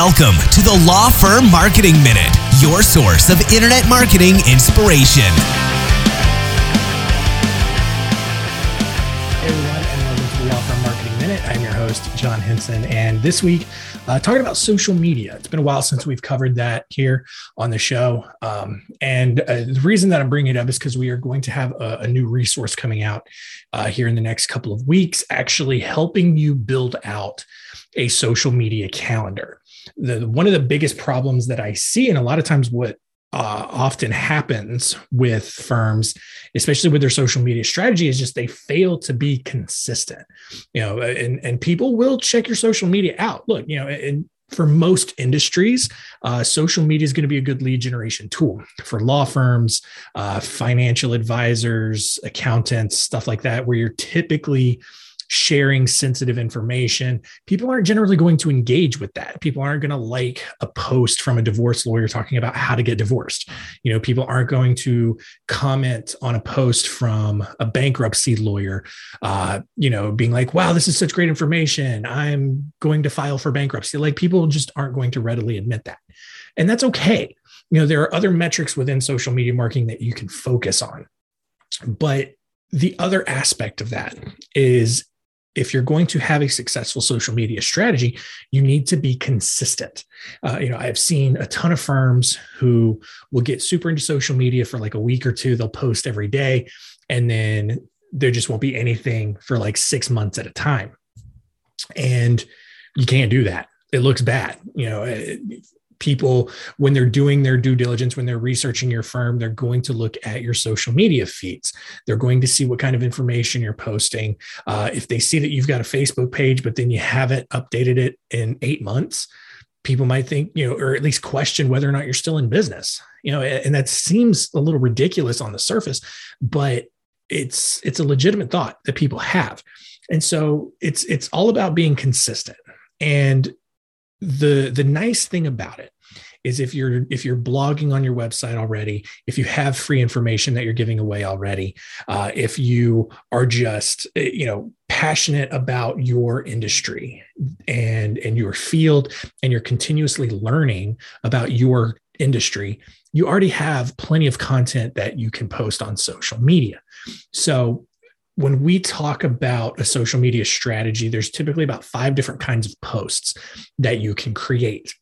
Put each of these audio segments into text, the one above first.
Welcome to the Law Firm Marketing Minute, your source of internet marketing inspiration. Hey everyone, and welcome to the Law Firm Marketing Minute. I'm your host, John Henson, and this week, uh, talking about social media. It's been a while since we've covered that here on the show, um, and uh, the reason that I'm bringing it up is because we are going to have a, a new resource coming out uh, here in the next couple of weeks, actually helping you build out a social media calendar the one of the biggest problems that I see, and a lot of times what uh, often happens with firms, especially with their social media strategy, is just they fail to be consistent. You know, and and people will check your social media out. Look, you know, and for most industries, uh, social media is going to be a good lead generation tool for law firms, uh, financial advisors, accountants, stuff like that, where you're typically sharing sensitive information, people aren't generally going to engage with that. People aren't going to like a post from a divorce lawyer talking about how to get divorced. You know, people aren't going to comment on a post from a bankruptcy lawyer, uh, you know, being like, wow, this is such great information. I'm going to file for bankruptcy. Like people just aren't going to readily admit that. And that's okay. You know, there are other metrics within social media marketing that you can focus on. But the other aspect of that is if you're going to have a successful social media strategy, you need to be consistent. Uh, you know, I've seen a ton of firms who will get super into social media for like a week or two. They'll post every day, and then there just won't be anything for like six months at a time. And you can't do that. It looks bad. You know, people when they're doing their due diligence when they're researching your firm they're going to look at your social media feeds. They're going to see what kind of information you're posting. Uh, if they see that you've got a facebook page but then you haven't updated it in eight months people might think you know or at least question whether or not you're still in business you know and that seems a little ridiculous on the surface but it's it's a legitimate thought that people have. And so it's it's all about being consistent. And the the nice thing about it is if you're if you're blogging on your website already if you have free information that you're giving away already uh, if you are just eh, you know passionate about your industry and and your field and you're continuously learning about your industry you already have plenty of content that you can post on social media. So when we talk about a social media strategy, there's typically about five different kinds of posts that you can create.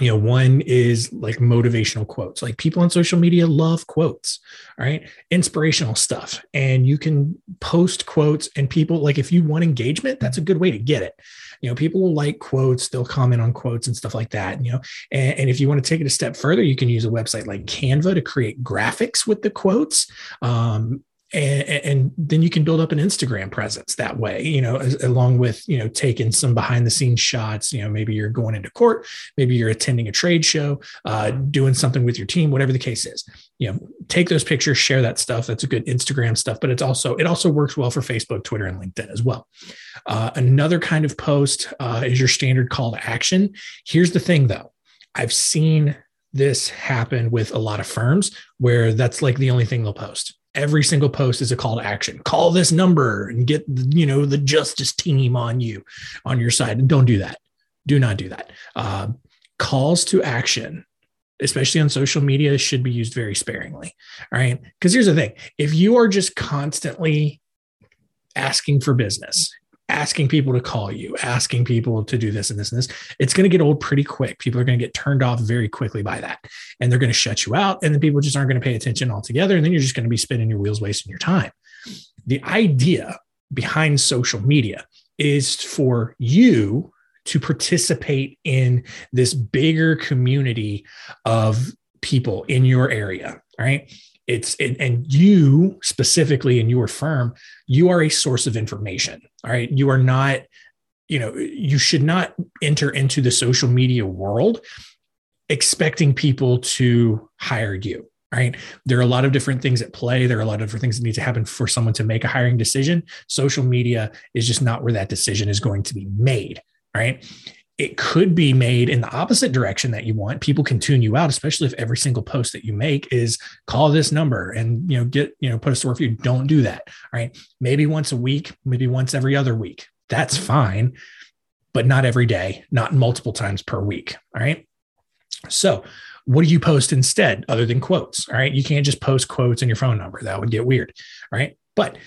You know, one is like motivational quotes. Like people on social media love quotes, all right? Inspirational stuff. And you can post quotes, and people like if you want engagement, that's a good way to get it. You know, people will like quotes, they'll comment on quotes and stuff like that. You know, and, and if you want to take it a step further, you can use a website like Canva to create graphics with the quotes. Um, and, and, then you can build up an Instagram presence that way, you know, as, along with, you know, taking some behind the scenes shots, you know, maybe you're going into court, maybe you're attending a trade show, uh, doing something with your team, whatever the case is, you know, take those pictures, share that stuff. That's a good Instagram stuff, but it's also, it also works well for Facebook, Twitter, and LinkedIn as well. Uh, another kind of post uh, is your standard call to action. Here's the thing though, I've seen this happen with a lot of firms where that's like the only thing they'll post every single post is a call to action. Call this number and get you know the justice team on you on your side. And don't do that. Do not do that. Uh, calls to action especially on social media should be used very sparingly. All right? Because here's the thing. If you are just constantly asking for business asking people to call you, asking people to do this and this and this, it's going to get old pretty quick. People are going to get turned off very quickly by that. And they're going to shut you out. And then people just aren't going to pay attention altogether. And then you're just going to be spinning your wheels, wasting your time. The idea behind social media is for you to participate in this bigger community of people in your area. Right it's and, and you specifically in your firm you are a source of information all right? You are not you know you should not enter into the social media world expecting people to hire you right? There are a lot of different things at play. There are a lot of different things that need to happen for someone to make a hiring decision. Social media is just not where that decision is going to be made right it could be made in the opposite direction that you want people can tune you out especially if every single post that you make is call this number and you know get you know put a store for you don't do that right maybe once a week maybe once every other week that's fine but not every day, not multiple times per week. All right. So, what do you post instead other than quotes? All right. You can't just post quotes and your phone number. That would get weird. All right. But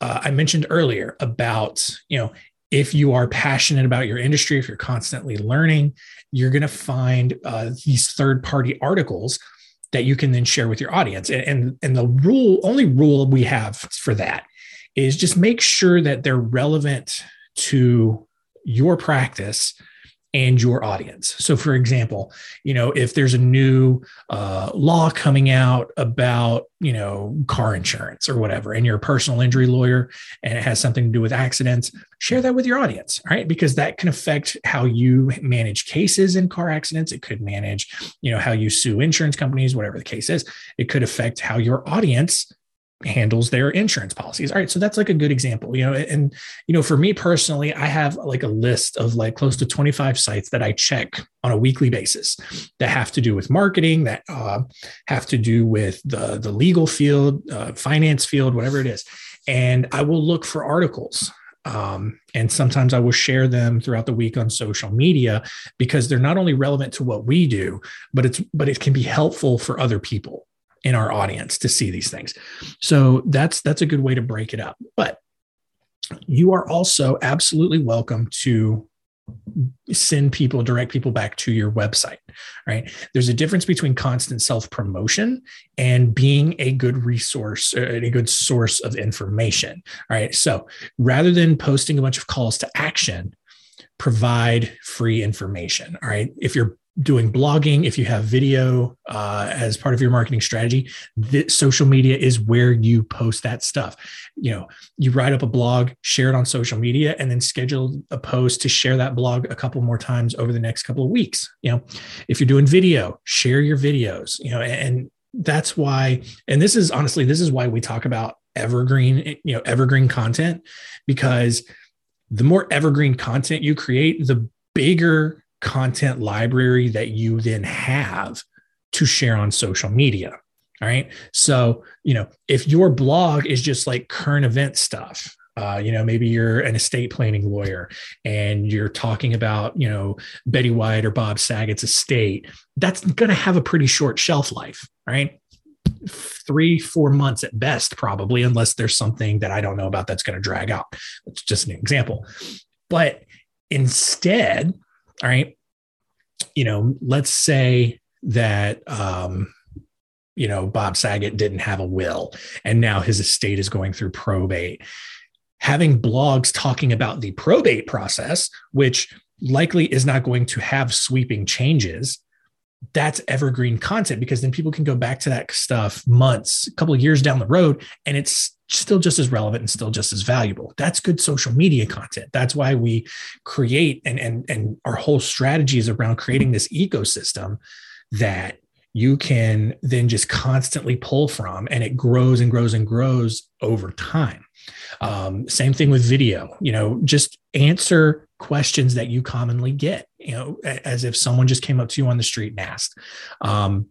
uh, I mentioned earlier about, you know, if you are passionate about your industry, if you're constantly learning, you're going to find uh, these third party articles that you can then share with your audience. And, and, and the rule, only rule we have for that is just make sure that they're relevant to your practice and your audience. So, for example, you know, if there's a new uh, law coming out about, you know, car insurance or whatever, and you're a personal injury lawyer and it has something to do with accidents, share that with your audience, right? Because that can affect how you manage cases in car accidents. It could manage, you know, how you sue insurance companies, whatever the case is. It could affect how your audience handles their insurance policies. All right, so that's like a good example, you know. And you know, for me personally, I have like a list of like close to 25 sites that I check on a weekly basis that have to do with marketing, that uh, have to do with the the legal field, uh, finance field, whatever it is. And I will look for articles um, and sometimes I will share them throughout the week on social media because they're not only relevant to what we do, but it's but it can be helpful for other people in our audience to see these things. So that's that's a good way to break it up. But you are also absolutely welcome to send people direct people back to your website right there's a difference between constant self promotion and being a good resource uh, a good source of information all right so rather than posting a bunch of calls to action provide free information all right if you're doing blogging, if you have video uh, as part of your marketing strategy, social media is where you post that stuff. You know, you write up a blog, share it on social media, and then schedule a post to share that blog a couple more times over the next couple of weeks. You know, if you're doing video, share your videos. You know, and that's why. And this is honestly, this is why we talk about evergreen. You know, evergreen content because the more evergreen content you create, the bigger content library that you then have to share on social media. All right. So, you know, if your blog is just like current event stuff, uh, you know, maybe you're an estate planning lawyer and you're talking about, you know, Betty White or Bob Saget's estate, that's going to have a pretty short shelf life, right? Three, four months at best, probably, unless there's something that I don't know about that's going to drag out. It's just an example. But instead, all right. You know, let's say that, um, you know, Bob Saget didn't have a will and now his estate is going through probate. Having blogs talking about the probate process, which likely is not going to have sweeping changes, that's evergreen content because then people can go back to that stuff months, a couple of years down the road, and it's still just as relevant and still just as valuable. That's good social media content. That's why we create and and and our whole strategy is around creating this ecosystem that you can then just constantly pull from and it grows and grows and grows over time. Um, same thing with video, you know, just answer questions that you commonly get, you know, as if someone just came up to you on the street and asked. Um,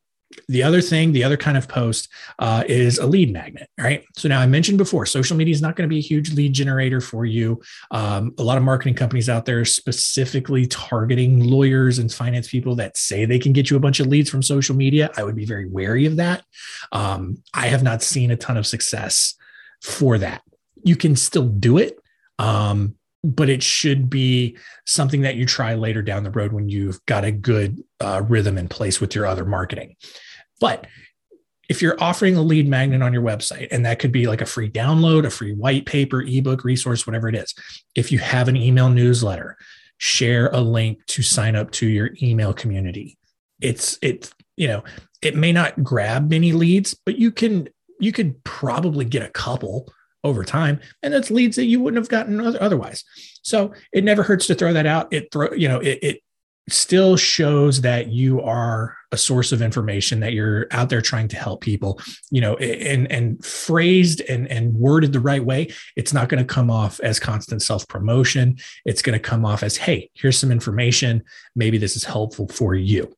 the other thing, the other kind of post uh, is a lead magnet, right? So now I mentioned before, social media is not going to be a huge lead generator for you. Um, a lot of marketing companies out there specifically targeting lawyers and finance people that say they can get you a bunch of leads from social media. I would be very wary of that. Um, I have not seen a ton of success for that. You can still do it. Um, but it should be something that you try later down the road when you've got a good uh, rhythm in place with your other marketing. But if you're offering a lead magnet on your website, and that could be like a free download, a free white paper, ebook, resource, whatever it is, if you have an email newsletter, share a link to sign up to your email community. It's it's you know it may not grab many leads, but you can you could probably get a couple over time and that's leads that you wouldn't have gotten otherwise. So it never hurts to throw that out. It throw you know it, it still shows that you are a source of information that you're out there trying to help people you know and and phrased and and worded the right way it's not going to come off as constant self promotion it's going to come off as hey here's some information. Maybe this is helpful for you.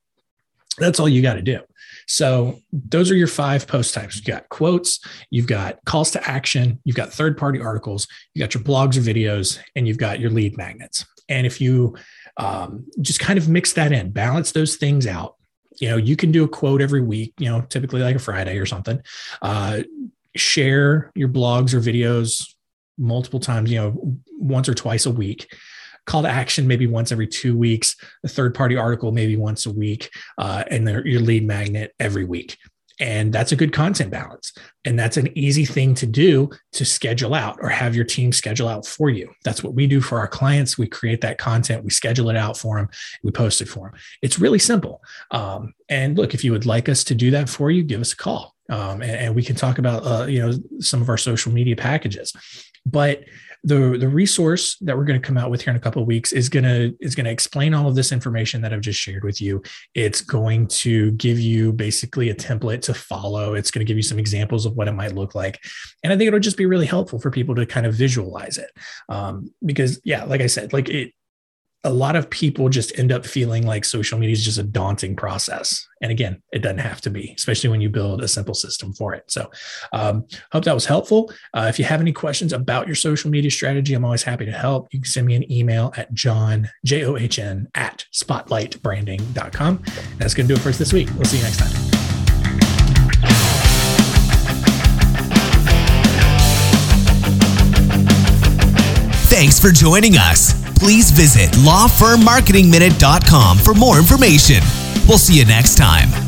That's all you got to do so those are your five post types. You've got quotes, you've got calls to action, you've got third party articles, you got your blogs or videos, and you've got your lead magnets. And if you um, just kind of mix that in, balance those things out. You know, you can do a quote every week, you know, typically like a Friday or something. Uh, share your blogs or videos multiple times, you know, once or twice a week call to action maybe once every two weeks, a third party article maybe once a week, uh, and your lead magnet every week. And that's a good content balance. And that's an easy thing to do to schedule out or have your team schedule out for you. That's what we do for our clients. We create that content, we schedule it out for them, we post it for them. It's really simple. Um, and look, if you would like us to do that for you, give us a call. Um, and, and, we can talk about uh, you know some of our social media packages. But the the resource that we're going to come out with here in a couple of weeks is going to is going to explain all of this information that I've just shared with you. It's going to give you basically a template to follow. It's going to give you some examples of what it might look like, and I think it'll just be really helpful for people to kind of visualize it. Um, because yeah, like I said, like it a lot of people just end up feeling like social media is just a daunting process. And again, it doesn't have to be, especially when you build a simple system for it. So, um, hope that was helpful. Uh, if you have any questions about your social media strategy, I'm always happy to help. You can send me an email at john, J O H N, at spotlightbranding.com. That's going to do it for us this week. We'll see you next time. Thanks for joining us please visit lawfirmmarketingminute.com for more information. We'll see you next time.